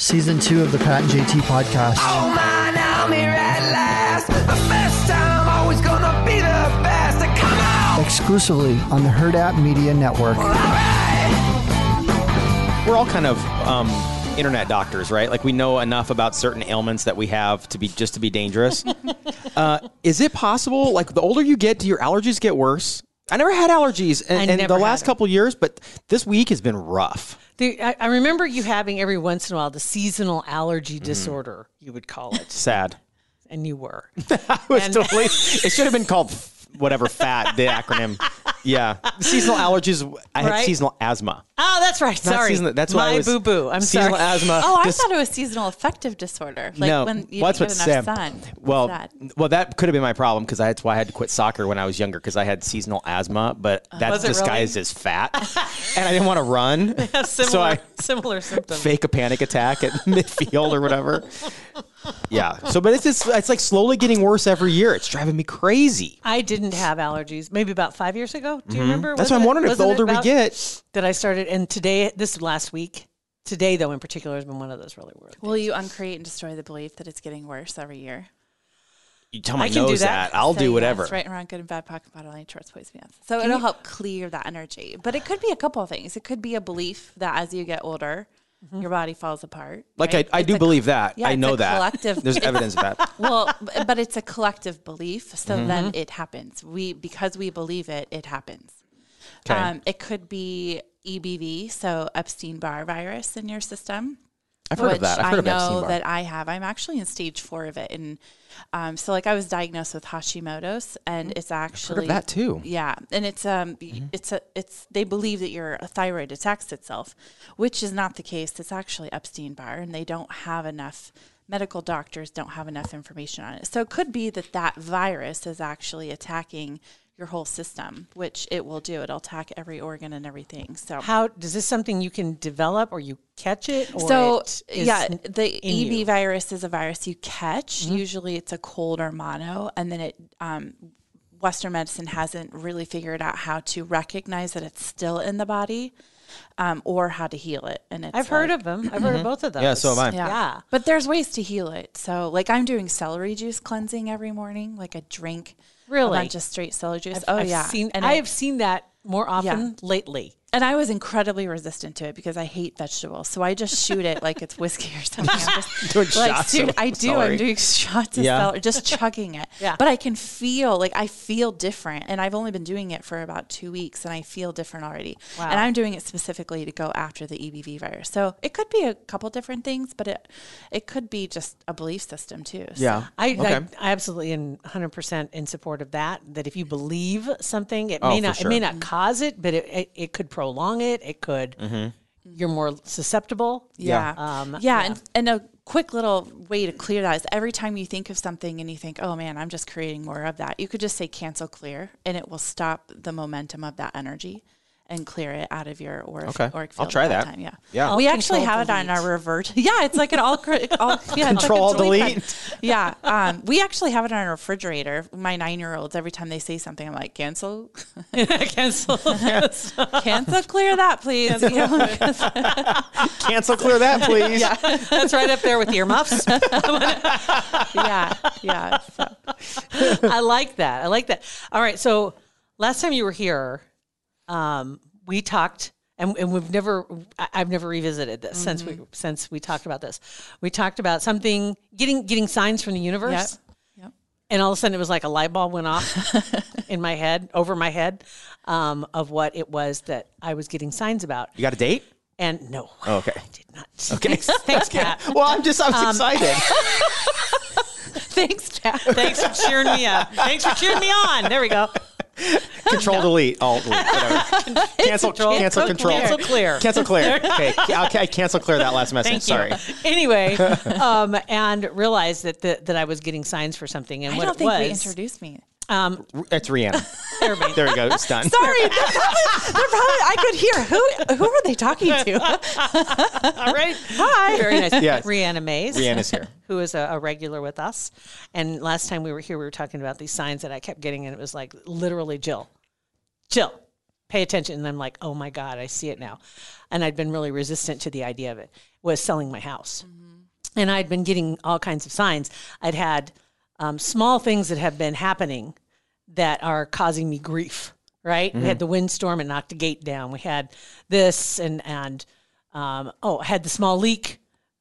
Season two of the Pat and JT podcast. Oh man, I'm here at last. The best time, always gonna be the best. Come on! Exclusively on the Herd App Media Network. We're all kind of um, internet doctors, right? Like we know enough about certain ailments that we have to be just to be dangerous. uh, is it possible? Like the older you get, do your allergies get worse? I never had allergies in, in the last them. couple years, but this week has been rough. The, I, I remember you having every once in a while the seasonal allergy Mm-hmm. disorder, you would call it, Sad. and you were. I was And- totally. It should have been called whatever fat the acronym. Yeah, seasonal allergies. I had Right? seasonal asthma. Oh, that's right. Not Sorry, seasonal- that's why my I was boo boo. I'm seasonal sorry. asthma. Oh, I Dis- thought it was seasonal affective disorder. Like no, when you well, that's didn't what get enough Sam. sun. Well, that? well, that could have been my problem because that's why I had to quit soccer when I was younger because I had seasonal asthma, but that's Uh, Was it really? disguised as fat, and I didn't want to run, similar, so I similar symptoms. fake a panic attack at midfield or whatever. Yeah. So, but it's just, it's like slowly getting worse every year. It's driving me crazy. I didn't have allergies. Maybe about five years ago. Do you remember? Mm-hmm. That's why I'm Wasn't it- wondering if the wasn't it older we about get, that I started. And today, this last week, today though in particular has been one of those really weird. Will you uncreate and destroy the belief that it's getting worse every year? you tell my I can do nose that. that. I'll So, do yeah, whatever. it's right and wrong, good and bad, pocket, bottle, line, shorts, boys, pants. So it'll help clear that energy. But it could be a couple of things. It could be a belief that as you get older, your body falls apart. Like right? I, I It's do a- believe that. yeah, I know that. collective- There's evidence of that. well, but it's a collective belief. So Mm-hmm. then it happens. We because we believe it, it happens. Okay. Um, it could be EBV, so Epstein Barr virus in your system. I've heard of which that. I've heard I of know Epstein-Barr. that I have. I'm actually in stage four of it, and um, so like I was diagnosed with Hashimoto's, and it's actually that too. Yeah, and it's um, y- it's a it's they believe that your thyroid attacks itself, which is not the case. It's actually Epstein Barr, and they don't have enough. Medical doctors don't have enough information on it, so it could be that that virus is actually attacking your whole system, which it will do. It'll attack every organ and everything. So How does this something you can develop or you catch it? Or so it is yeah, the EB you? virus is a virus you catch. Mm-hmm. Usually, it's a cold or mono, and then it. Um, Western medicine hasn't really figured out how to recognize that it's still in the body, um, or how to heal it. And it's I've heard of them. I've heard of both of those. Mm-hmm. Yeah, so have I. yeah. Yeah. But there's ways to heal it. So, like, I'm doing celery juice cleansing every morning. Like, I drink Really? a bunch of straight celery juice. I've, oh I've yeah, Seen, and I have seen that more often lately. And I was incredibly resistant to it because I hate vegetables. So I just shoot it like it's whiskey or something. I'm just Doing like, shots dude, of I do. celery. I'm doing shots of Yeah. celery, just chugging it. Yeah. But I can feel like I feel different, and I've only been doing it for about two weeks, and I feel different already. Wow. And I'm doing it specifically to go after the EBV virus. So it could be a couple different things, but it it could be just a belief system too. So- Yeah. I, Okay. I, I absolutely am 100% in support of that. That if you believe something, it Oh, may for not it may not cause it, but it, it, it could prolong it. It could. You're more susceptible. Yeah. Um, yeah. yeah. And, and a quick little way to clear that is every time you think of something and you think, oh man, I'm just creating more of that, you could just say cancel clear and it will stop the momentum of that energy and clear it out of your auric, Okay. auric I'll try that. time. Yeah. Yeah. We actually control have it on our revert. Yeah. It's like an all, all yeah, it's like Control delete delete. Yeah. Um, we actually have it on our refrigerator. My nine year olds, every time they say something, I'm like, cancel, cancel. cancel, clear that, please. Cancel, clear that, please. yeah, That's right up there with earmuffs. yeah. Yeah. So. I like that. I like that. All right. So last time you were here, um, we talked, and, and we've never, I've never revisited this since we since we talked about this. We talked about something getting getting signs from the universe. Yep. Yep. And all of a sudden, it was like a light bulb went off in my head, over my head, um, of what it was that I was getting signs about. You got a date? And no, Oh, okay. I did not. Okay, thanks, thanks Kat. Well, I'm just, I was Um, excited. Thanks, Chad. Thanks for cheering me up. Thanks for cheering me on. There we go. Control delete. Alt delete. Whatever. cancel. Control. Cancel. Control. Cancel clear. Cancel clear. Okay. Okay. Cancel clear that last message. Thank Sorry. you. Anyway, um, and realized that the, that I was getting signs for something, and I what don't it think was. we introduced me. Um, It's Rihanna. There we go. It's done. Sorry, they're probably, they're probably, I could hear who who are they talking to? All right. Hi. Very nice. Yes. Rihanna Mays. Rihanna's here. Who is a, a regular with us. And last time we were here, we were talking about these signs that I kept getting, and it was like literally Jill, Jill, pay attention. And I'm like, oh my God, I see it now. And I'd been really resistant to the idea of it, was selling my house. And I'd been getting all kinds of signs. I'd had um, small things that have been happening that are causing me grief. Right? We had the windstorm and knocked a gate down. We had this and and um, oh, I had the small leak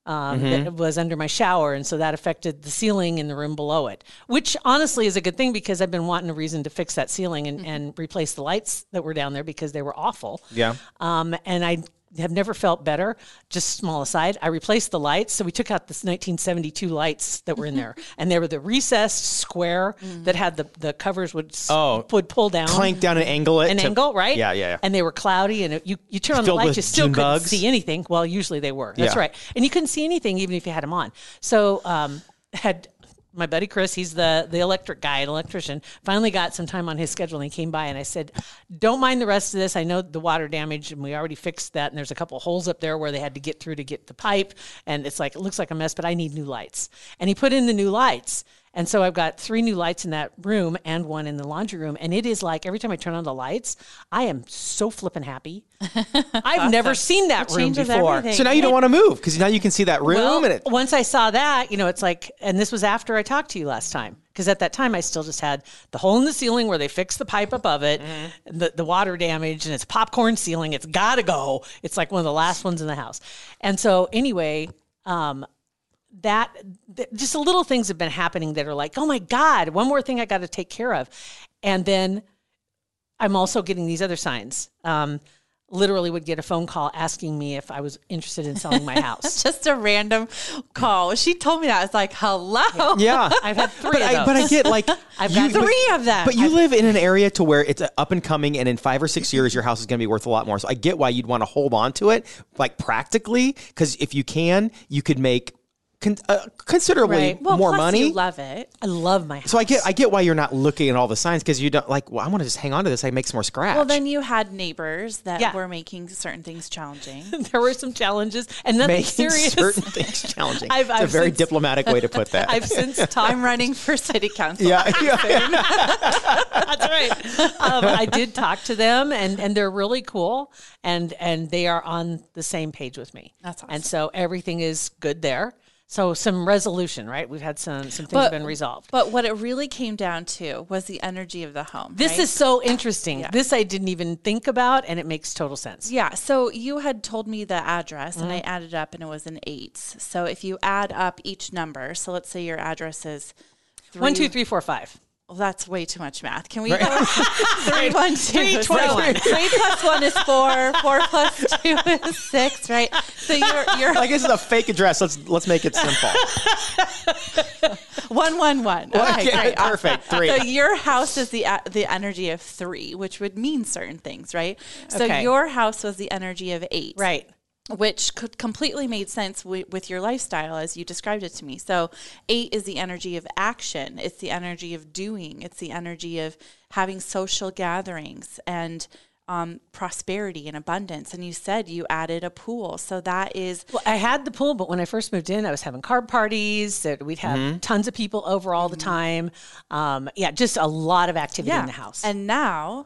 um, that was under my shower, and so that affected the ceiling in the room below it. Which honestly is a good thing because I've been wanting a reason to fix that ceiling and, and replace the lights that were down there because they were awful. Yeah. Um, and I have never felt better. Just small aside, I replaced the lights. So we took out this 1972 lights that were in there, and they were the recessed square that had the, the covers would Oh. would pull down, Clank down and angle it. an to- angle, right? Yeah, yeah, yeah. And they were cloudy, and it, you you turn on the Filled lights, with you still couldn't bugs? see anything. Well, usually they were. That's Yeah. right, and you couldn't see anything even if you had them on. So um, had my buddy Chris, he's the the electric guy, an electrician, finally got some time on his schedule and he came by and I said, Don't mind the rest of this. I know the water damage and we already fixed that and there's a couple holes up there where they had to get through to get the pipe and it's like it looks like a mess, but I need new lights. And he put in the new lights. And so I've got three new lights in that room and one in the laundry room. And it is like every time I turn on the lights, I am so flippin' happy. I've never seen that room before. So now you don't want to move because now you can see that room Well, and it. once I saw that, you know, it's like, and this was after I talked to you last time. Because at that time, I still just had the hole in the ceiling where they fixed the pipe above it, Mm-hmm. the, the water damage, and it's popcorn ceiling. It's got to go. It's like one of the last ones in the house. And so, anyway, um, that th- just the little things have been happening that are like, oh my God, one more thing I got to take care of. And then I'm also getting these other signs. Um, literally would get a phone call asking me if I was interested in selling my house. Just a random call. She told me that. I was like, hello. Yeah. I've had three but of I, but I get like I've you- got but- Three of them. But you live in an area to where it's up and coming, and in five or six years, your house is going to be worth a lot more. So I get why you'd want to hold on to it, like practically, because if you can, you could make con- uh, considerably Right. well, more plus money. You love it. I love my house. so I get I get why you're not looking at all the signs because you don't like. Well, I want to just hang on to this. I make some more scratch. Well, then you had neighbors that Yeah. were making certain things challenging. there were some challenges and nothing making serious. certain things challenging. I've- it's a I've very since- diplomatic way to put that. I've since talked. I'm running for city council. yeah, yeah. That's right. Um, I did talk to them, and and they're really cool, and and they are on the same page with me. That's awesome. And so everything is good there. So some resolution, right? We've had some some things have been resolved. But what it really came down to was the energy of the home. This right? is so interesting. This I didn't even think about, and it makes total sense. Yeah, so you had told me the address and Mm-hmm. I added up and it was an eight. So if you add up each number, so let's say your address is three, One, two, three, four, five. Well, that's way too much math. Can we go three, one, two? Three, So 21. three plus one is four. Four plus two is six, right? So you're you're Like this is a fake address. Let's let's make it simple. one, one, one. Okay, Okay, great. perfect. Three. So your house is the uh, the energy of three, which would mean certain things, right? So Okay. your house was the energy of eight, Right. Which could completely made sense wi- with your lifestyle as you described it to me. So, eight is the energy of action, it's the energy of doing, it's the energy of having social gatherings and um, prosperity and abundance. And you said you added a pool. So, that is Well, I had the pool, but when I first moved in, I was having carb parties. That we'd have tons of people over all the time. Um, yeah, just a lot of activity in the house. And now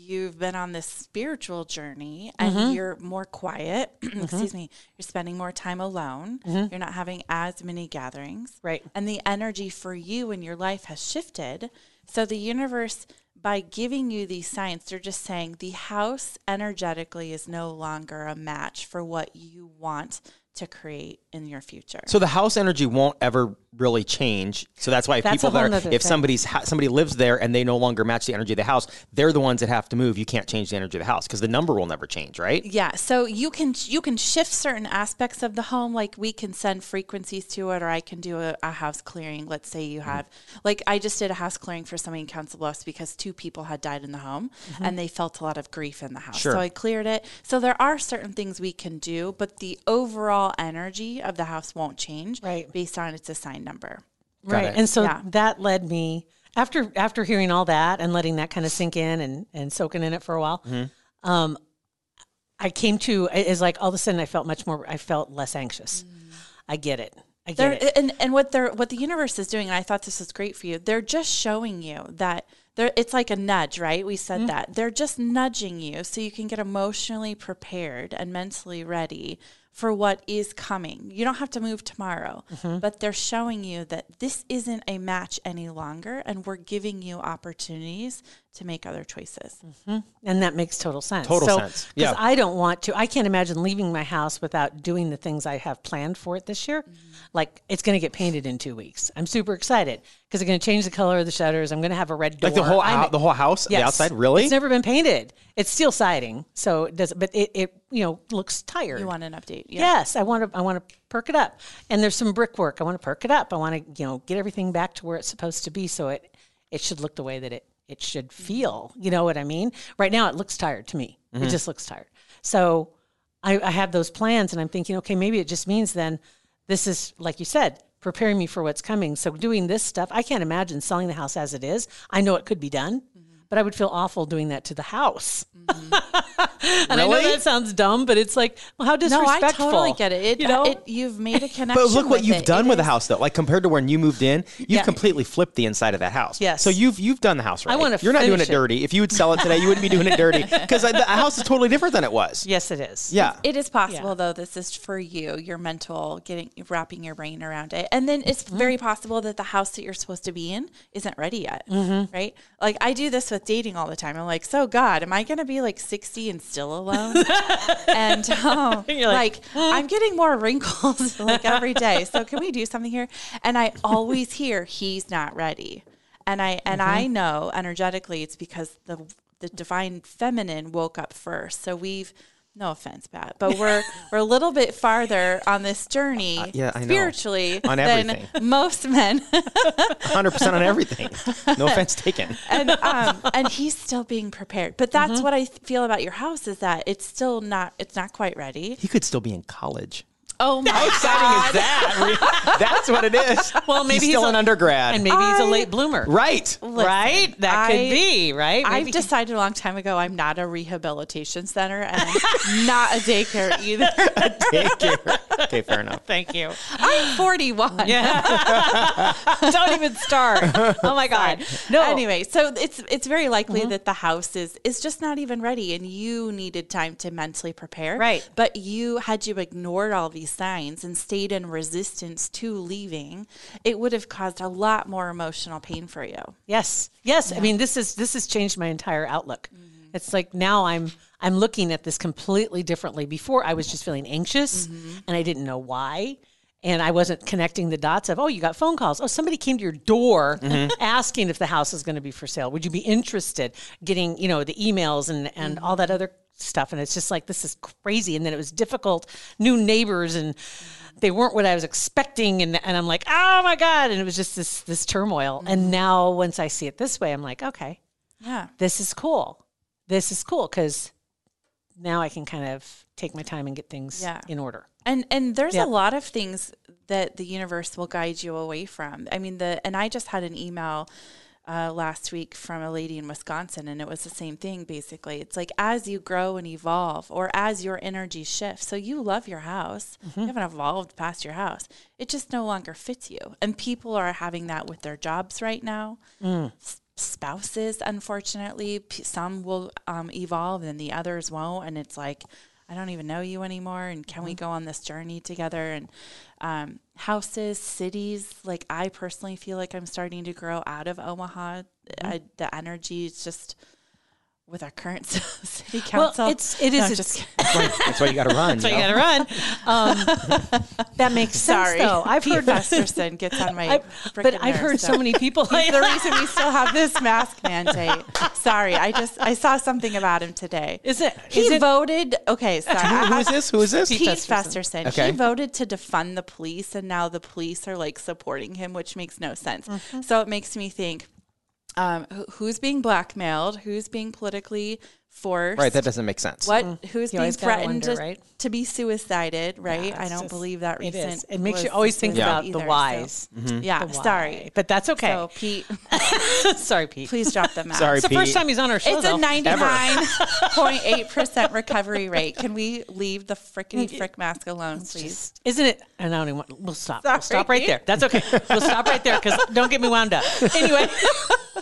you've been on this spiritual journey and Mm-hmm. you're more quiet. Excuse me. You're spending more time alone. You're not having as many gatherings. Mm-hmm. Right. And the energy for you in your life has shifted. So the universe, by giving you these signs, they're just saying the house energetically is no longer a match for what you want to create in your future. So the house energy won't ever really change. So that's why if That's people a whole there, nother if thing. somebody's ha- somebody lives there and they no longer match the energy of the house, they're the ones that have to move. You can't change the energy of the house because the number will never change, right? Yeah, so you can you can shift certain aspects of the home, like we can send frequencies to it, or I can do a, a house clearing. Let's say you mm-hmm. have, like I just did a house clearing for somebody in Council Bluffs because two people had died in the home, mm-hmm. and they felt a lot of grief in the house. Sure. So I cleared it. So there are certain things we can do, but the overall energy of the house won't change, Right. Based on its assigned number. right it. and so Yeah. that led me after after hearing all that and letting that kind of sink in and and soaking in it for a while mm-hmm. um i came to is like all of a sudden i felt much more i felt less anxious mm. i get it i get They're, it and and what they're what the universe is doing, and I thought this was great for you. They're just showing you that they're it's like a nudge, right? We said mm. that they're just nudging you so you can get emotionally prepared and mentally ready for what is coming. You don't have to move tomorrow, mm-hmm. but they're showing you that this isn't a match any longer, and we're giving you opportunities to make other choices. Mm-hmm. and that makes total sense Total so, sense. 'cause Yeah. i don't want to i can't imagine leaving my house without doing the things i have planned for it this year mm-hmm. like it's going to get painted in two weeks i'm super excited because they're going to change the color of the shutters i'm going to have a red door Like the whole I'm- the whole house, the outside, really? It's never been painted. It's steel siding, so it does. But it, it you know looks tired. You want an update? Yeah. Yes, I want to. I want to perk it up. And there's some brickwork. I want to perk it up. I want to you know get everything back to where it's supposed to be, so it it should look the way that it it should feel. You know what I mean? Right now, it looks tired to me. It mm-hmm. just looks tired. So I, I have those plans, and I'm thinking, okay, maybe it just means then this is like you said. Preparing me for what's coming. So, doing this stuff, I can't imagine selling the house as it is. I know it could be done, but I would feel awful doing that to the house. and I know that sounds dumb, but it's like, well, how disrespectful. No, disrespectful. I totally get it. it you know, it, you've made a connection. But look what with you've it. done It with the house, though. Like compared to when you moved in, you've Yeah. completely flipped the inside of that house. Yes. So you've you've done the house right. I wanna You're not doing it it. dirty. If you would sell it today, you wouldn't be doing it dirty because the house is totally different than it was. yes, it is. Yeah. It is possible Yeah. though. This is for you, your mental getting wrapping your brain around it, and then it's Mm-hmm. very possible that the house that you're supposed to be in isn't ready yet. Mm-hmm. Right? Like I do this with dating all the time. I'm like, so God, am I going to be like 60 and still alone? and um, like, like, I'm getting more wrinkles like every day. So can we do something here? And I always hear he's not ready, and I and I Mm-hmm. know energetically it's because the the divine feminine woke up first. So we've no offense, Pat, but we're we're a little bit farther on this journey Uh, yeah, spiritually On than most men. 100% on everything. No offense taken. and um, and he's still being prepared. But that's Mm-hmm. what I feel about your house is that it's still not it's not quite ready. He could still be in college. Oh my How exciting is that? That's what it is. Well, maybe he's still a- an undergrad. and maybe he's a late bloomer. right. right? That could be right. I've Maybe- decided a long time ago I'm not a rehabilitation center and not a daycare either. Take care. Okay, fair enough. Thank you. I'm 41. Yeah. Don't even start. Oh my God. No. Anyway, so it's it's very likely Mm-hmm. that the house is is just not even ready, and you needed time to mentally prepare. Right. But you had you ignored all these signs and stayed in resistance to leaving, it would have caused a lot more emotional pain for you. Yes. Yes. I mean, this is this has changed my entire outlook. It's like now I'm I'm looking at this completely differently. Before I was just feeling anxious mm-hmm. and I didn't know why. And I wasn't connecting the dots of, oh, you got phone calls. Oh, somebody came to your door mm-hmm. asking if the house is going to be for sale. Would you be interested? Getting, you know, the emails and, and mm-hmm. all that other stuff. And it's just like, this is crazy. And then it was difficult, new neighbors and they weren't what I was expecting. And, and I'm like, oh my God. And it was just this, this turmoil. And now once I see it this way, I'm like, okay, Yeah. this is cool. This is cool because now I can kind of take my time and get things Yeah. in order. And and there's Yeah. a lot of things that the universe will guide you away from. I mean the and I just had an email uh, last week from a lady in Wisconsin, and it was the same thing basically. It's like as you grow and evolve, or as your energy shifts. So you love your house, you haven't evolved past your house. It just no longer fits you, and people are having that with their jobs right now. S- Spouses, unfortunately, P- some will um, evolve and the others won't, and it's like. I don't even know you anymore. And can we go on this journey together? And um, houses, cities, like I personally feel like I'm starting to grow out of Omaha. I, the energy is just with our current city Well, council. it's it No, is it's- just That's why, that's why you got to run. so you you know? got to run. Um, that makes sense, sorry. though. I've heard Festersen gets on my. I, but I've heard nerves, so many people. He's the reason we still have this mask mandate. Sorry, I just I saw something about him today. Is it? He is it voted. Okay, sorry. I Who is this? Who is this? Pete Festersen. Okay. He voted to defund the police, and now the police are like supporting him, which makes no sense. Mm-hmm. So it makes me think: um, who- who's being blackmailed? Who's being politically forced? Right, that doesn't make sense. What? Who's You being threatened wonder, to, right? to be suicided? Right? Yeah, I don't just- believe that It recent. is. It makes you always think suicide about the either, so- whys. Yeah, The why. sorry. but that's okay. So Pete, Sorry, Pete. please drop the mask. Sorry, it's the first time he's on our show. It's a ninety-nine point eight percent recovery rate. Can we leave the frickety frick mask alone, please? Isn't it? And I don't even want. We'll stop. We'll stop right there. That's okay. We'll stop right there because don't get me wound up. Anyway,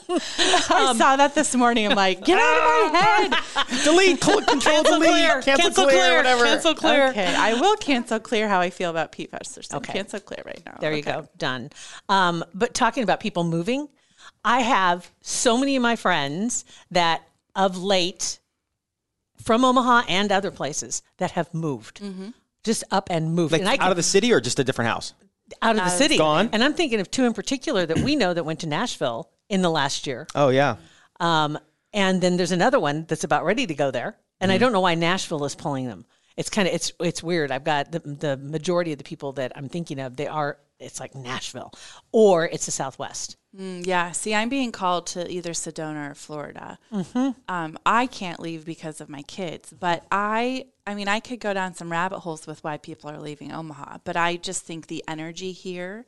I saw that this morning. I'm like, get out of my head. delete, cl- control, delete, clear. cancel, Cancel clear, clear. whatever. Cancel clear. Okay, I will cancel clear how I feel about Pete Festersen. Okay. Cancel clear right now. There you Okay. go. Done. Um, but talking about people moving, I have so many of my friends that of late from Omaha and other places that have moved. Just up and moved. Like and I out of the city or just a different house? out of the city. Gone. And I'm thinking of two in particular that we know that went to Nashville in the last year. Oh yeah. Um, and then there's another one that's about ready to go there. And I don't know why Nashville is pulling them. It's kind of it's it's weird. I've got the the majority of the people that I'm thinking of. They are it's like Nashville or it's the Southwest. Mm, Yeah. See, I'm being called to either Sedona or Florida. Um, I can't leave because of my kids, but I, I mean, I could go down some rabbit holes with why people are leaving Omaha, but I just think the energy here,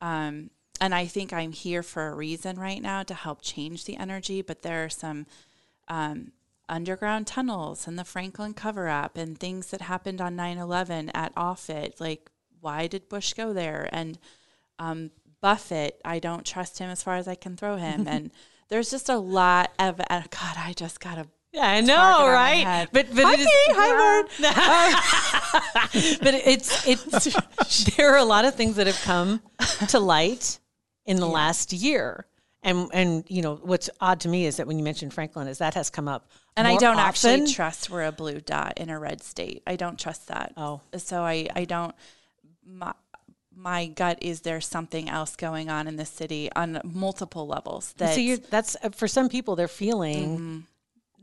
um, and I think I'm here for a reason right now to help change the energy. But there are some um, underground tunnels and the Franklin cover up and things that happened on 9 11 at Offutt. Like, why did Bush go there? And um, Buffett, I don't trust him as far as I can throw him. and there's just a lot of, uh, God, I just got to. Yeah, I know, Target on my right? But but Hi, it is. Hi, but it's it's there are a lot of things that have come to light in the last year. And and you know what's odd to me is that when you mentioned Franklin, is that has come up, And I don't often. actually trust we're a blue dot in a red state. I don't trust that. Oh. So I, I don't, my, my gut is there's something else going on in the city on multiple levels. That so you're, that's uh, for some people they're feeling Mm-hmm.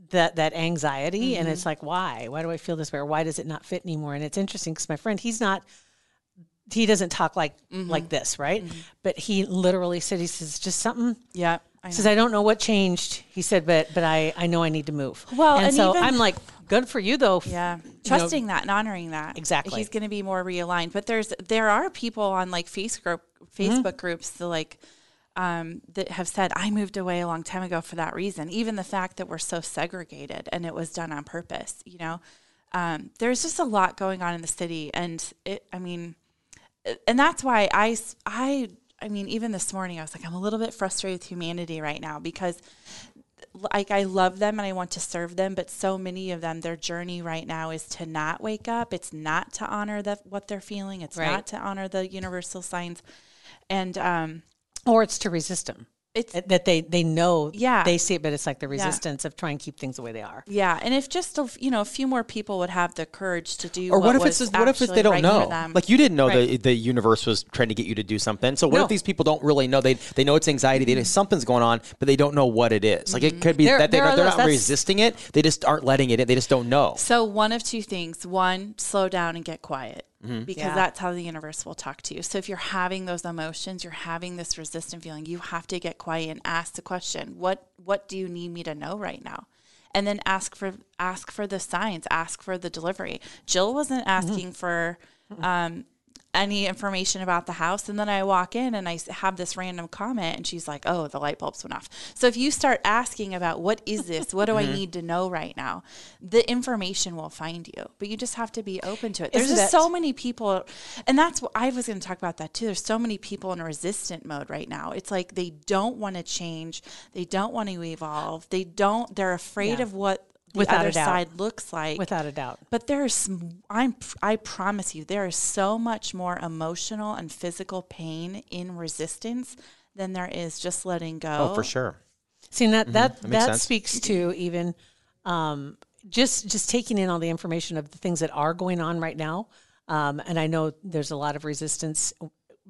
that that anxiety and it's like why why do i feel this way or why does it not fit anymore and it's interesting because my friend he's not he doesn't talk like Mm-hmm. like this right but he literally said he says just something yeah. I he says i don't know what changed he said but but i i know i need to move Well, and, and so even- i'm like good for you though Yeah, know- trusting that and honoring that. Exactly. he's going to be more realigned. But there's there are people on like Facebook Mm-hmm. Facebook groups that like um, that have said I moved away a long time ago for that reason. Even the fact that we're so segregated and it was done on purpose. You know, um, there's just a lot going on in the city, and it. I mean, and that's why I, I, I mean, even this morning I was like I'm a little bit frustrated with humanity right now because like I love them and I want to serve them, but so many of them, their journey right now is to not wake up. It's not to honor the, what they're feeling. It's Right. not to honor the universal signs, and um, or it's to resist them it's that they they know Yeah. they see it but it's like the resistance of trying to keep things the way they are yeah. And if just a, f- you know a few more people would have the courage to do, Or what, if was it's just, what if it's they don't right know? Like you didn't know Right. the the universe was trying to get you to do something. So what No. if these people don't really know? They they know it's anxiety. They know something's going on, but they don't know what it is. Like it mm-hmm. could be There- that they, are they're those- not resisting it. They just aren't letting it in. They just don't know. So one of two things: one, slow down and get quiet, Mm-hmm. because Yeah. that's how the universe will talk to you. So if you're having those emotions, you're having this resistant feeling, you have to get quiet and ask the question: What What do you need me to know right now? And then ask for ask for the signs, ask for the delivery. Jill wasn't Mm-hmm. asking for. Um, any information about the house and then I walk in and I have this random comment and she's like, "Oh, the light bulbs went off." So if you start asking about what is this? What do Mm-hmm. I need to know right now? The information will find you, but you just have to be open to it. There's Isn't just that- so many people and that's what I was going to talk about that too. There's so many people in a resistant mode right now. It's like they don't want to change, they don't want to evolve. They don't they're afraid Yeah. of what the Without other a doubt. side looks like. without a doubt But there's, I'm, I promise you, there is so much more emotional and physical pain in resistance than there is just letting go. Oh, for sure. See, and that that that speaks to even um, just just taking in all the information of the things that are going on right now. Um, and I know there's a lot of resistance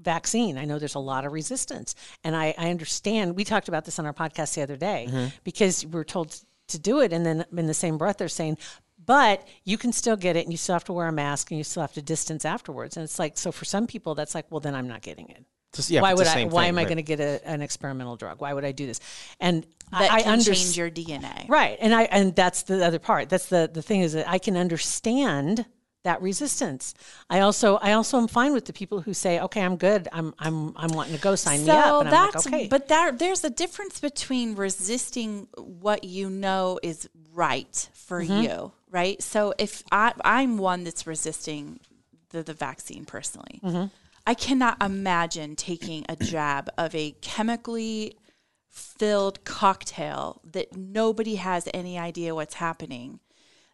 vaccine. I know there's a lot of resistance, and I, I understand. We talked about this on our podcast the other day Mm-hmm. because we are told to do it, and then in the same breath they're saying. But you can still get it, and you still have to wear a mask, and you still have to distance afterwards. And it's like, so for some people, that's like, well, then I'm not getting it Just- yeah, why would I? same Why thing, am I going to get a, an experimental drug? Why would I do this? And That I, I understand your DNA. right, and I and that's the other part. That's the the thing is that I can understand that resistance. I also I also am fine with the people who say, okay, I'm good. I'm I'm I'm wanting to go. Sign me up. And I'm like, that's okay, but there there's a difference between resisting what you know is right for Mm-hmm. you, right? So if I I'm one that's resisting the the vaccine personally. Mm-hmm. I cannot imagine taking a jab of a chemically filled cocktail that nobody has any idea what's happening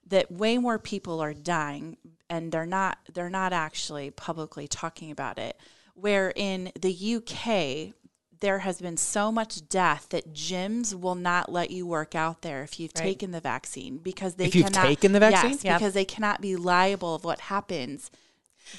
that way more people are dying and they're not they're not actually publicly talking about it where in the UK there has been so much death that gyms will not let you work out there if you've taken the vaccine because they If you've cannot taken the vaccine? yes, Yeah. because they cannot be liable of what happens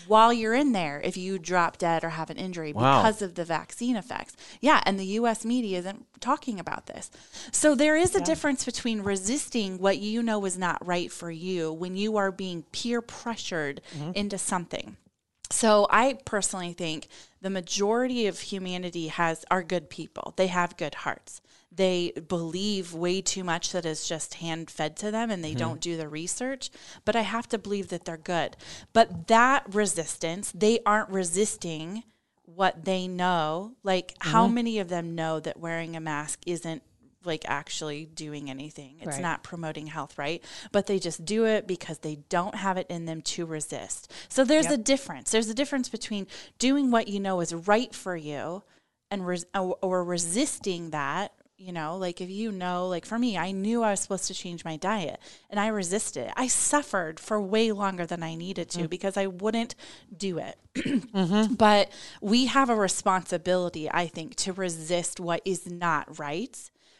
while you're in there if you drop dead or have an injury Wow. because of the vaccine effects. Yeah, and the US media isn't talking about this. So there is a difference between resisting what you know is not right for you when you are being peer pressured mm-hmm. into something. So I personally think the majority of humanity has are good people. They have good hearts. They believe way too much that is just hand fed to them and they mm-hmm. don't do the research, but I have to believe that they're good. But that resistance, they aren't resisting what they know. Like how mm-hmm. many of them know that wearing a mask isn't like actually doing anything. It's Right. not promoting health, right? But they just do it because they don't have it in them to resist. So there's a difference. There's a difference between doing what you know is right for you and res- or resisting that. You know, like if you know, like for me, I knew I was supposed to change my diet and I resisted. I suffered for way longer than I needed to mm. because I wouldn't do it. Mm-hmm. But we have a responsibility, I think, to resist what is not right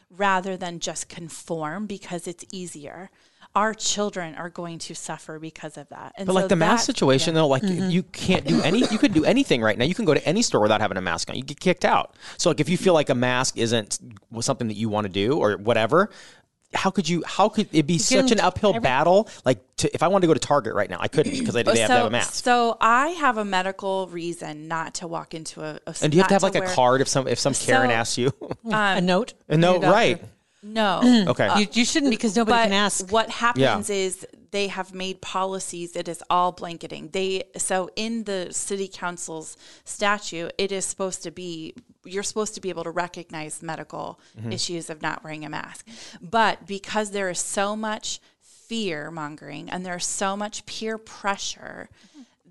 rather than just conform because it's easier. Our children are going to suffer because of that. And But like so the mask that- situation though, like Mm-hmm. you can't do any. You could do anything right now. You can go to any store without having a mask on. You get kicked out. So like if you feel like a mask isn't something that you want to do or whatever, how could you? How could it be such an uphill every- battle? Like to, if I wanted to go to Target right now, I couldn't because they, they have to have a mask. So I have a medical reason not to walk into a. a And do you have to not have like a card if some if some Karen So- asks you? a note. A note, Your doctor. right? No. Okay. You, you shouldn't because nobody but can ask. what happens is they have made policies it is all blanketing they so in the city council's statute it is supposed to be you're supposed to be able to recognize medical Mm-hmm. issues of not wearing a mask but because there is so much fear mongering and there's so much peer pressure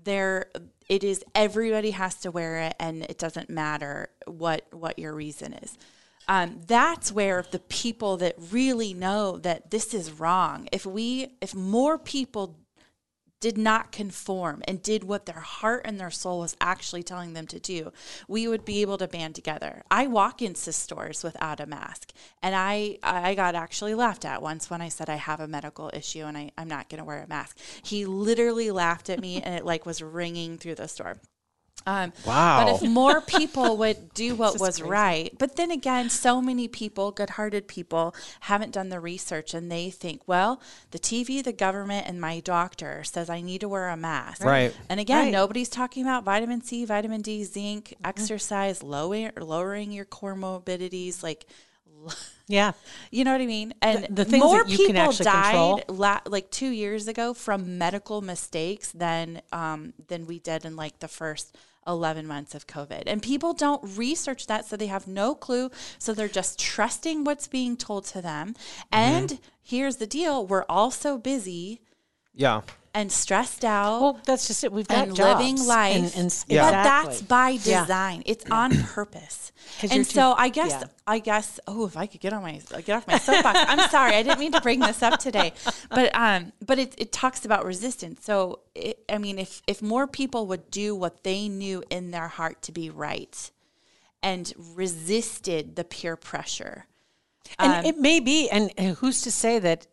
there it is everybody has to wear it and it doesn't matter what what your reason is um, that's where the people that really know that this is wrong if we if more people did not conform and did what their heart and their soul was actually telling them to do, we would be able to band together. I walk into stores without a mask, and I I got actually laughed at once when I said I have a medical issue and I, I'm not going to wear a mask. He literally laughed at me, and it like was ringing through the store. Um, Wow. But if more people would do what was right, but then again, so many people, good hearted people, haven't done the research and they think, well, the TV, the government, and my doctor says I need to wear a mask. Right. And again, Right. nobody's talking about vitamin C, vitamin D, zinc, exercise, lowering, lowering your comorbidities. Like, yeah. you know what I mean? And The- the things more that you can people actually died control. la- like two years ago from medical mistakes than um, than we did in like the first 11 months of COVID. And people don't research that, so they have no clue. So they're just trusting what's being told to them. Mm-hmm. And here's the deal we're all so busy Yeah. And stressed out Well, that's just it. We've got and jobs living life. and, and Yeah. But exactly. that's by Yeah. design. It's on purpose. And you're so too- I guess yeah. I guess oh if I could get on my get off my soapbox. I'm sorry. I didn't mean to bring this up today. But um but it, it talks about resistance. So it, I mean if if more people would do what they knew in their heart to be right and resisted the peer pressure And Um, it may be, and, and who's to say that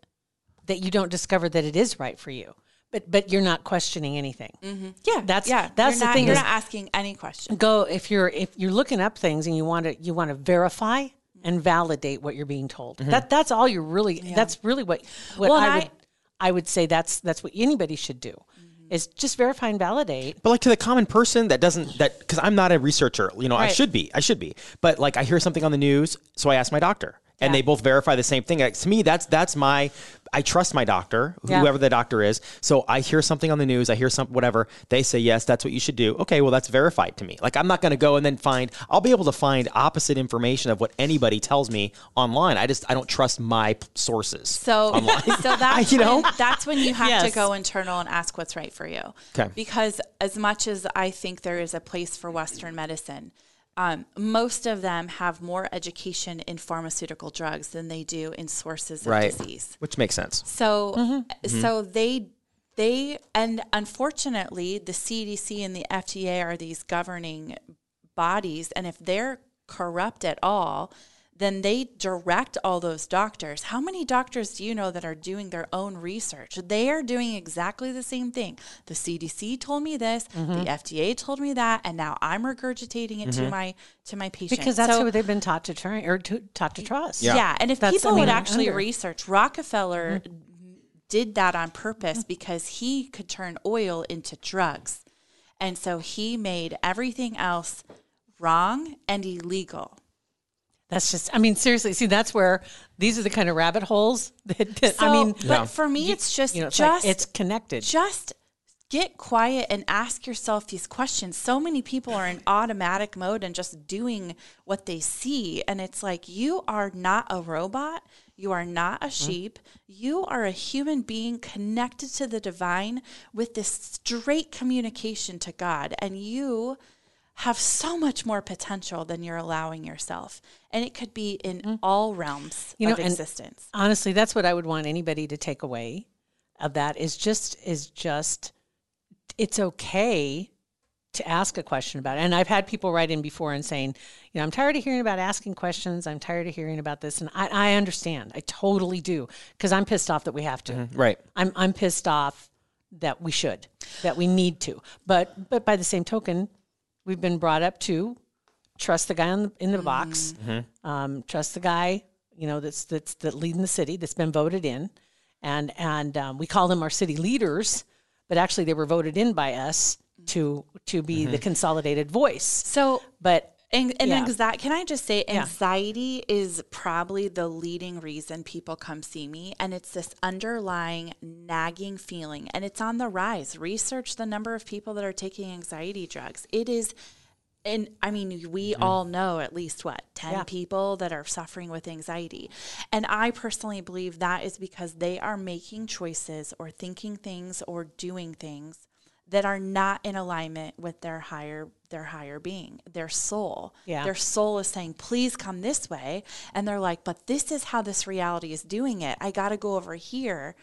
that you don't discover that it is right for you, but but you're not questioning anything. Mm-hmm. yeah, that's- yeah. that's you're the not, thing You're is- not asking any question. Go if you're if you're looking up things and you want to you want to verify mm-hmm. and validate what you're being told. Mm-hmm. That that's all you're really. That's really what what Well, I and would I- I would say that's that's what anybody should do. Is just verify and validate. But like to the common person that doesn't that because I'm not a researcher, you know, I should be, I should be. But like I hear something on the news, so I ask my doctor, and Yeah. they both verify the same thing. Like, to me, that's that's my I trust my doctor, Yeah. whoever the doctor is. So I hear something on the news, I hear some whatever they say, yes, that's what you should do. Okay, well that's verified to me. Like I'm not going to go and then find. I'll be able to find opposite information of what anybody tells me online. I just I don't trust my p- sources. So, so that's You know? when, that's when you have to go internal and ask what's right for you. Okay. Because as much as I think there is a place for Western medicine, um, most of them have more education in pharmaceutical drugs than they do in sources of right, disease. which makes sense. So, Mm-hmm. so they they and unfortunately, the CDC and the FDA are these governing bodies, and if they're corrupt at all, then they direct all those doctors. How many doctors do you know that are doing their own research? They are doing exactly the same thing. The CDC told me this, Mm-hmm. the FDA told me that, and now I'm regurgitating it to mm-hmm. my to my patient Because that's So- who they've been taught to or to, taught to trust. yeah. and if That's- people would actually under- research, Rockefeller mm-hmm. did that on purpose mm-hmm. because he could turn oil into drugs. And so he made everything else wrong and illegal. That's just, I mean, seriously, see, that's where these are the kind of rabbit holes that, that So, I mean, but for me, it's just you know, it's just like it's connected. just get quiet and ask yourself these questions. So many people are in automatic mode and just doing what they see. And it's like, you are not a robot. You are not a mm-hmm. sheep. You are a human being connected to the divine with this straight communication to God. And you have so much more potential than you're allowing yourself. And it could be in mm-hmm. all realms. You know, of existence. honestly that's what i would want anybody to take away of that is just is just it's okay to ask a question about it and i've had people write in before and saying you know i'm tired of hearing about asking questions i'm tired of hearing about this and i, I understand i totally do because i'm pissed off that we have to mm-hmm. Right. i'm i'm pissed off that we should that we need to but but by the same token we've been brought up to trust the guy on the, in the box um, trust the guy you know that's that's that leading the city that's been voted in. And and um, we call them our city leaders but actually they were voted in by us to to be the consolidated voice. So but And, and Yeah. anxiety, can I just say, Yeah. anxiety is probably the leading reason people come see me. And it's this underlying nagging feeling, and it's on the rise. Research the number of people that are taking anxiety drugs. It is, and I mean, we mm-hmm. all know at least what, 10 Yeah. people that are suffering with anxiety. And I personally believe that is because they are making choices or thinking things or doing things that are not in alignment with their higher their higher being their soul. Yeah. their soul is saying please come this way. And they're like but this is how this reality is doing it. I got to go over here.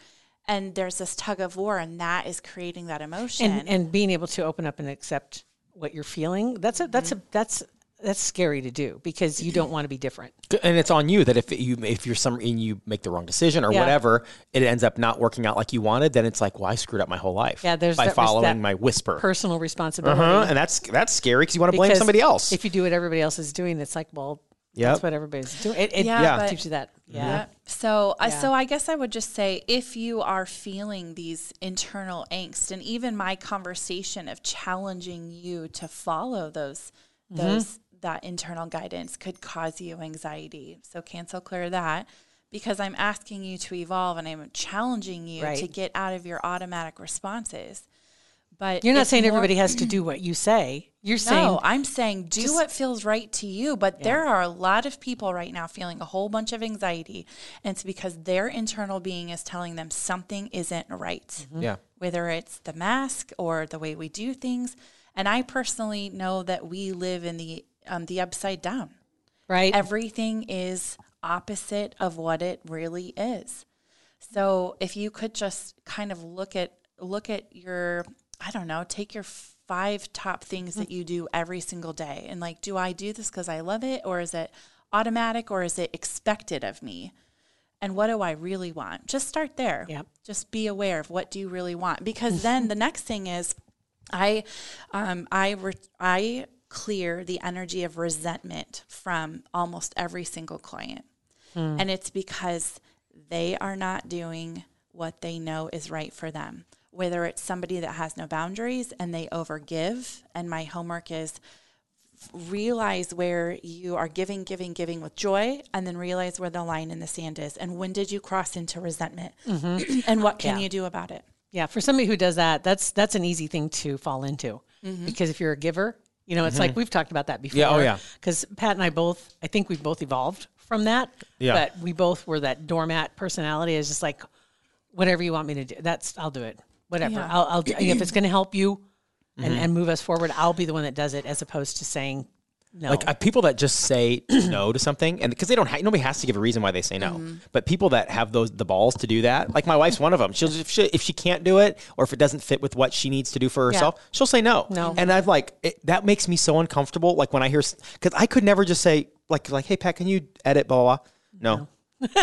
And there's this tug of war and that is creating that emotion. and and being able to open up and accept what you're feeling that's a that's a that's that's scary to do because you don't want to be different and it's on you that if you if you're some and you make the wrong decision or Yeah. whatever, it ends up not working out like you wanted. Then it's like, well, I screwed up my whole life. Yeah, there's by that- following that my whisper. personal responsibility uh-huh. And that's that's scary because you want to blame somebody else. if you do what everybody else is doing it's like well Yep. that's what everybody's doing it, it Yeah, yeah, but- teaches you that yeah, Yeah. So, uh, Yeah. so I guess I would just say if you are feeling these internal angst, and even my conversation of challenging you to follow those, Mm-hmm. Those that internal guidance could cause you anxiety. So cancel clear that because I'm asking you to evolve and I'm challenging you Right. to get out of your automatic responses. But you're not saying more- everybody has to do what you say you're saying no, I'm saying do just- what feels right to you. But there are a lot of people right now feeling a whole bunch of anxiety, and it's because their internal being is telling them something isn't right. Mm-hmm. yeah. Whether it's the mask or the way we do things. And I personally know that we live in the um, the upside down. right Everything is opposite of what it really is. So if you could just kind of look at look at your I don't know, take your five top things that you do every single day and like do I do this cuz I love it or is it automatic or is it expected of me? And what do I really want? Just start there. Yep. Just be aware of what do you really want, because then the next thing is, I, um, I, re- I clear the energy of resentment from almost every single client, hmm. and it's because they are not doing what they know is right for them. Whether it's somebody that has no boundaries and they overgive, and my homework is realize where you are giving, giving, giving with joy, and then realize where the line in the sand is. And when did you cross into resentment? Mm-hmm. and what can Yeah. you do about it? Yeah, for somebody who does that, that's that's an easy thing to fall into mm-hmm. because if you're a giver, you know, it's like we've talked about that before. Yeah, oh, yeah. Because Pat and I both, I think we've both evolved from that. Yeah. But we both were that doormat personality. Is just like, whatever you want me to do, that's I'll do it. Whatever. Yeah. I'll, I'll if it's going to help you and, Mm-hmm. and move us forward, I'll be the one that does it, as opposed to saying no. Like uh, people that just say no to something, and because they don't, ha- nobody has to give a reason why they say no. Mm-hmm. But people that have those the balls to do that, like my wife's one of them. She'll if she, if she can't do it, or if it doesn't fit with what she needs to do for herself, she'll say no. No. and I've like it, that makes me so uncomfortable. Like when I hear, because I could never just say like like, hey Pat, can you edit blah blah. blah. No.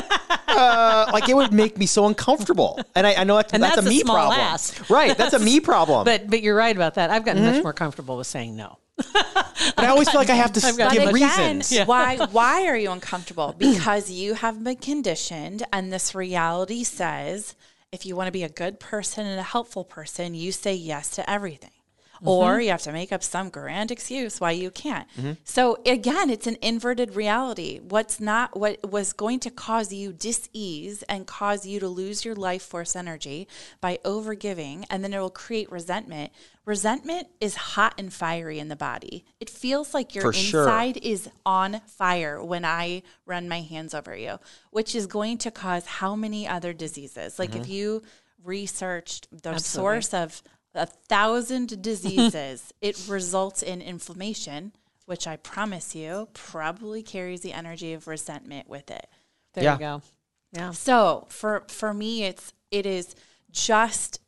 uh, like it would make me so uncomfortable, and I, I know that's, that's, that's a a me problem, ass. right? That's a me problem. but but you're right about that. I've gotten Mm-hmm. much more comfortable with saying no. But I always feel like I have to give again, reasons. why why are you uncomfortable? Because you have been conditioned and this reality says if you want to be a good person and a helpful person, you say yes to everything. Or mm-hmm. you have to make up some grand excuse why you can't. Mm-hmm. So again, it's an inverted reality. What's not what was going to cause you dis-ease and cause you to lose your life force energy by overgiving, and then it will create resentment. Resentment is hot and fiery in the body. It feels like your For sure. inside is on fire when I run my hands over you, which is going to cause how many other diseases? Like if mm-hmm. you researched the source of a thousand diseases, it results in inflammation, which I promise you probably carries the energy of resentment with it. There Yeah. you go. Yeah. So for for me, it's it is just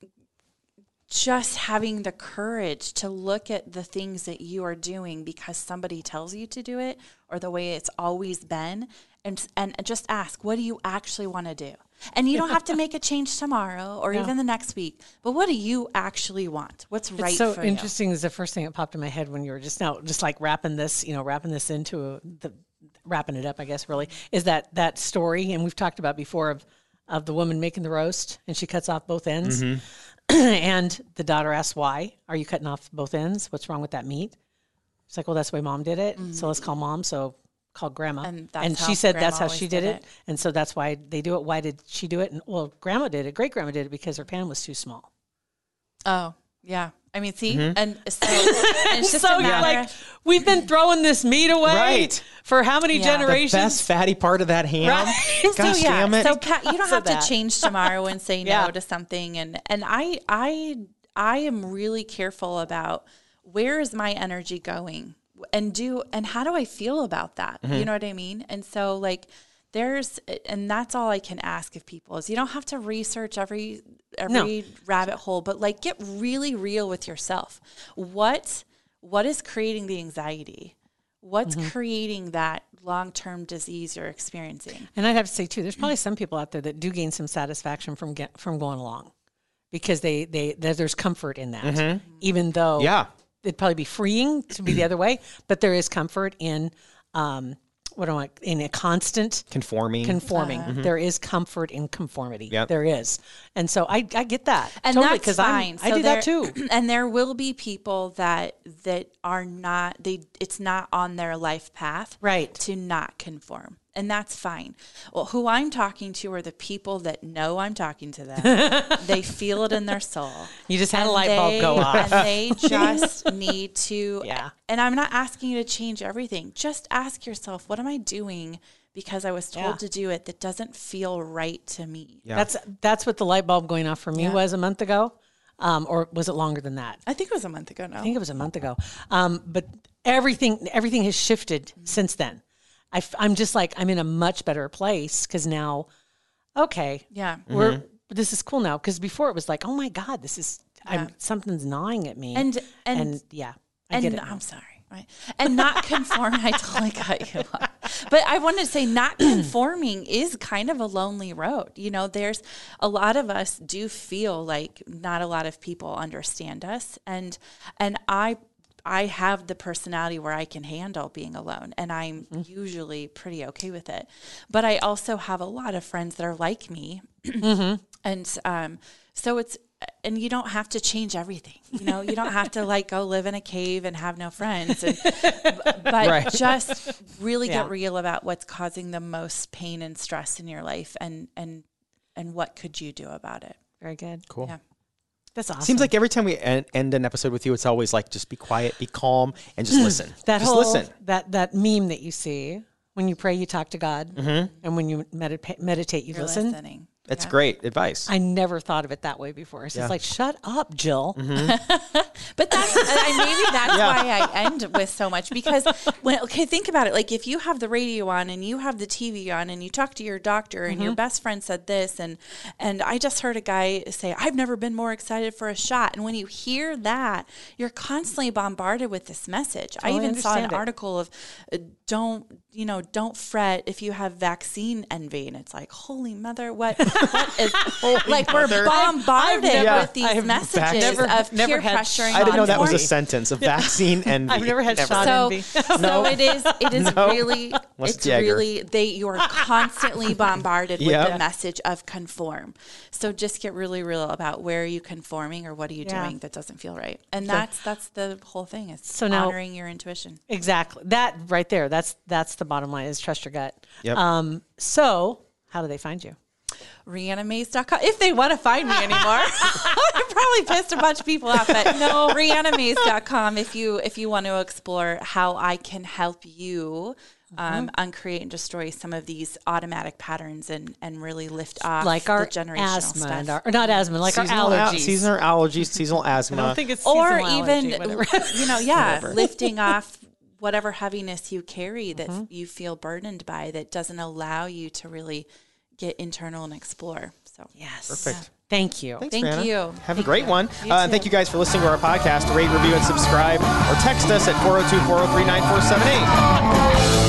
just having the courage to look at the things that you are doing because somebody tells you to do it or the way it's always been and and just ask what do you actually want to do? And you don't have to make a change tomorrow or even the next week but what do you actually want? What's right It's so for interesting is the first thing that popped in my head when you were just now just like wrapping this you know wrapping this into a, the wrapping it up i guess really is that that story and we've talked about before of of the woman making the roast and she cuts off both ends. Mm-hmm. And the daughter asks why are you cutting off both ends? What's wrong with that meat? It's like well that's the way mom did it mm-hmm. so let's call mom. So called grandma And that's she said that's how she did did it. it. and so that's why they do it why did she do it and well grandma did it great grandma did it because her pan was too small Oh, yeah. I mean, see, Mm-hmm. and so and it's just so a matter. like we've been throwing this meat away Right. for how many Yeah. The the generations? best fatty part of that ham. Right. Gosh so yeah, damn it. so Pat, you don't have to change tomorrow and say Yeah. no to something. And and I I I am really careful about where is my energy going and do and how do I feel about that? Mm-hmm. You know what I mean? And so like there's and that's all I can ask of people is you don't have to research every every rabbit hole, but like get really real with yourself. What what is creating the anxiety? What's Mm-hmm. creating that long term disease you're experiencing? and I'd have to say too, there's probably some people out there that do gain some satisfaction from get, from going along because they they there- there's comfort in that, even though Mm-hmm. Yeah. It'd probably be freeing to be the other way, but there is comfort in um what do I in a constant Conforming. conforming. There is comfort in conformity. Yep. There is, and so I I get that and totally that's I'm fine. I So do that too. And there will be people that that are not they it's not on their life path Right. to not conform. And that's fine. Well, who I'm talking to are the people that know I'm talking to them. they feel it in their soul. You just had a And light bulb they- go off. And they just need to Yeah. And I'm not asking you to change everything. Just ask yourself, what am I doing because I was told Yeah. to do it that doesn't feel right to me? Yeah. That's that's what the light bulb going off for me Yeah. was a month ago, um, or was it longer than that? I think it was a month ago now. I think it was a month ago. Um, but everything everything has shifted since then. I, am just like I'm in a much better place because now, okay, yeah. we're mm-hmm. this is cool now. Because before it was like, oh my god, this is I'm, something's gnawing at me, And- and- yeah, I and get it. I'm sorry. Right. And not conform. I totally got you. But I wanted to say not conforming is kind of a lonely road. You know, there's a lot of us do feel like not a lot of people understand us. And and I I have the personality where I can handle being alone and I'm usually pretty okay with it. But I also have a lot of friends that are like me. And um, so it's and you don't have to change everything. You know, you don't have to like go live in a cave and have no friends. And, but Right. just really Yeah. get real about what's causing the most pain and stress in your life, and and and what could you do about it? Very good. Cool. Yeah. That's awesome. Seems like every time we end, end an episode with you, it's always like just be quiet, be calm, and just mm. listen. that just whole listen. that that meme that you see when you pray, you talk to God, mm-hmm. and when you medita- meditate, you You're listen. listening. That's Yeah. great advice. I never thought of it that way before. It's Yeah. like, shut up, Jill. But that's I, maybe that's why I end with so much because when okay, think about it. Like if you have the radio on and you have the TV on and you talk to your doctor and your best friend said this and and I just heard a guy say, "I've never been more excited for a shot." And when you hear that, you're constantly bombarded with this message. I even saw an it. article of uh, don't you know don't fret if you have vaccine envy and it's like holy mother what, what is like we're bombarded never- with these I've messages never- of never peer had- pressuring I didn't know that was a sentence. of vaccine and I've never had shot so, envy. so it is it is No. really Unless it's Jagger. really they you're constantly bombarded with the message of conform. So just get really real about where are you conforming or what are you Yeah. doing that doesn't feel right. And that's that's the whole thing. It's So now- honoring your intuition. Exactly. That right there. That's that's the bottom line. Is trust your gut. Yep. Um. So, how do they find you? RihannaMays.com. If they want to find me anymore, I probably pissed a bunch of people off. But no, RihannaMays.com. If you if you want to explore how I can help you um, uncreate and destroy some of these automatic patterns and and really lift off Like our the generational asthma stuff. and our, or not asthma, like seasonal our al- allergies. seasonal allergies, seasonal asthma. I don't think it's or seasonal even allergy, whatever. you know yeah lifting off whatever heaviness you carry that Mm-hmm. you feel burdened by that doesn't allow you to really get internal and explore so yes. Perfect. Thank you. Thanks, Thank Brianna. you. Have a great one. Uh, and thank you guys for listening to our podcast. Rate, review, and subscribe, or text us at 402 403 9478.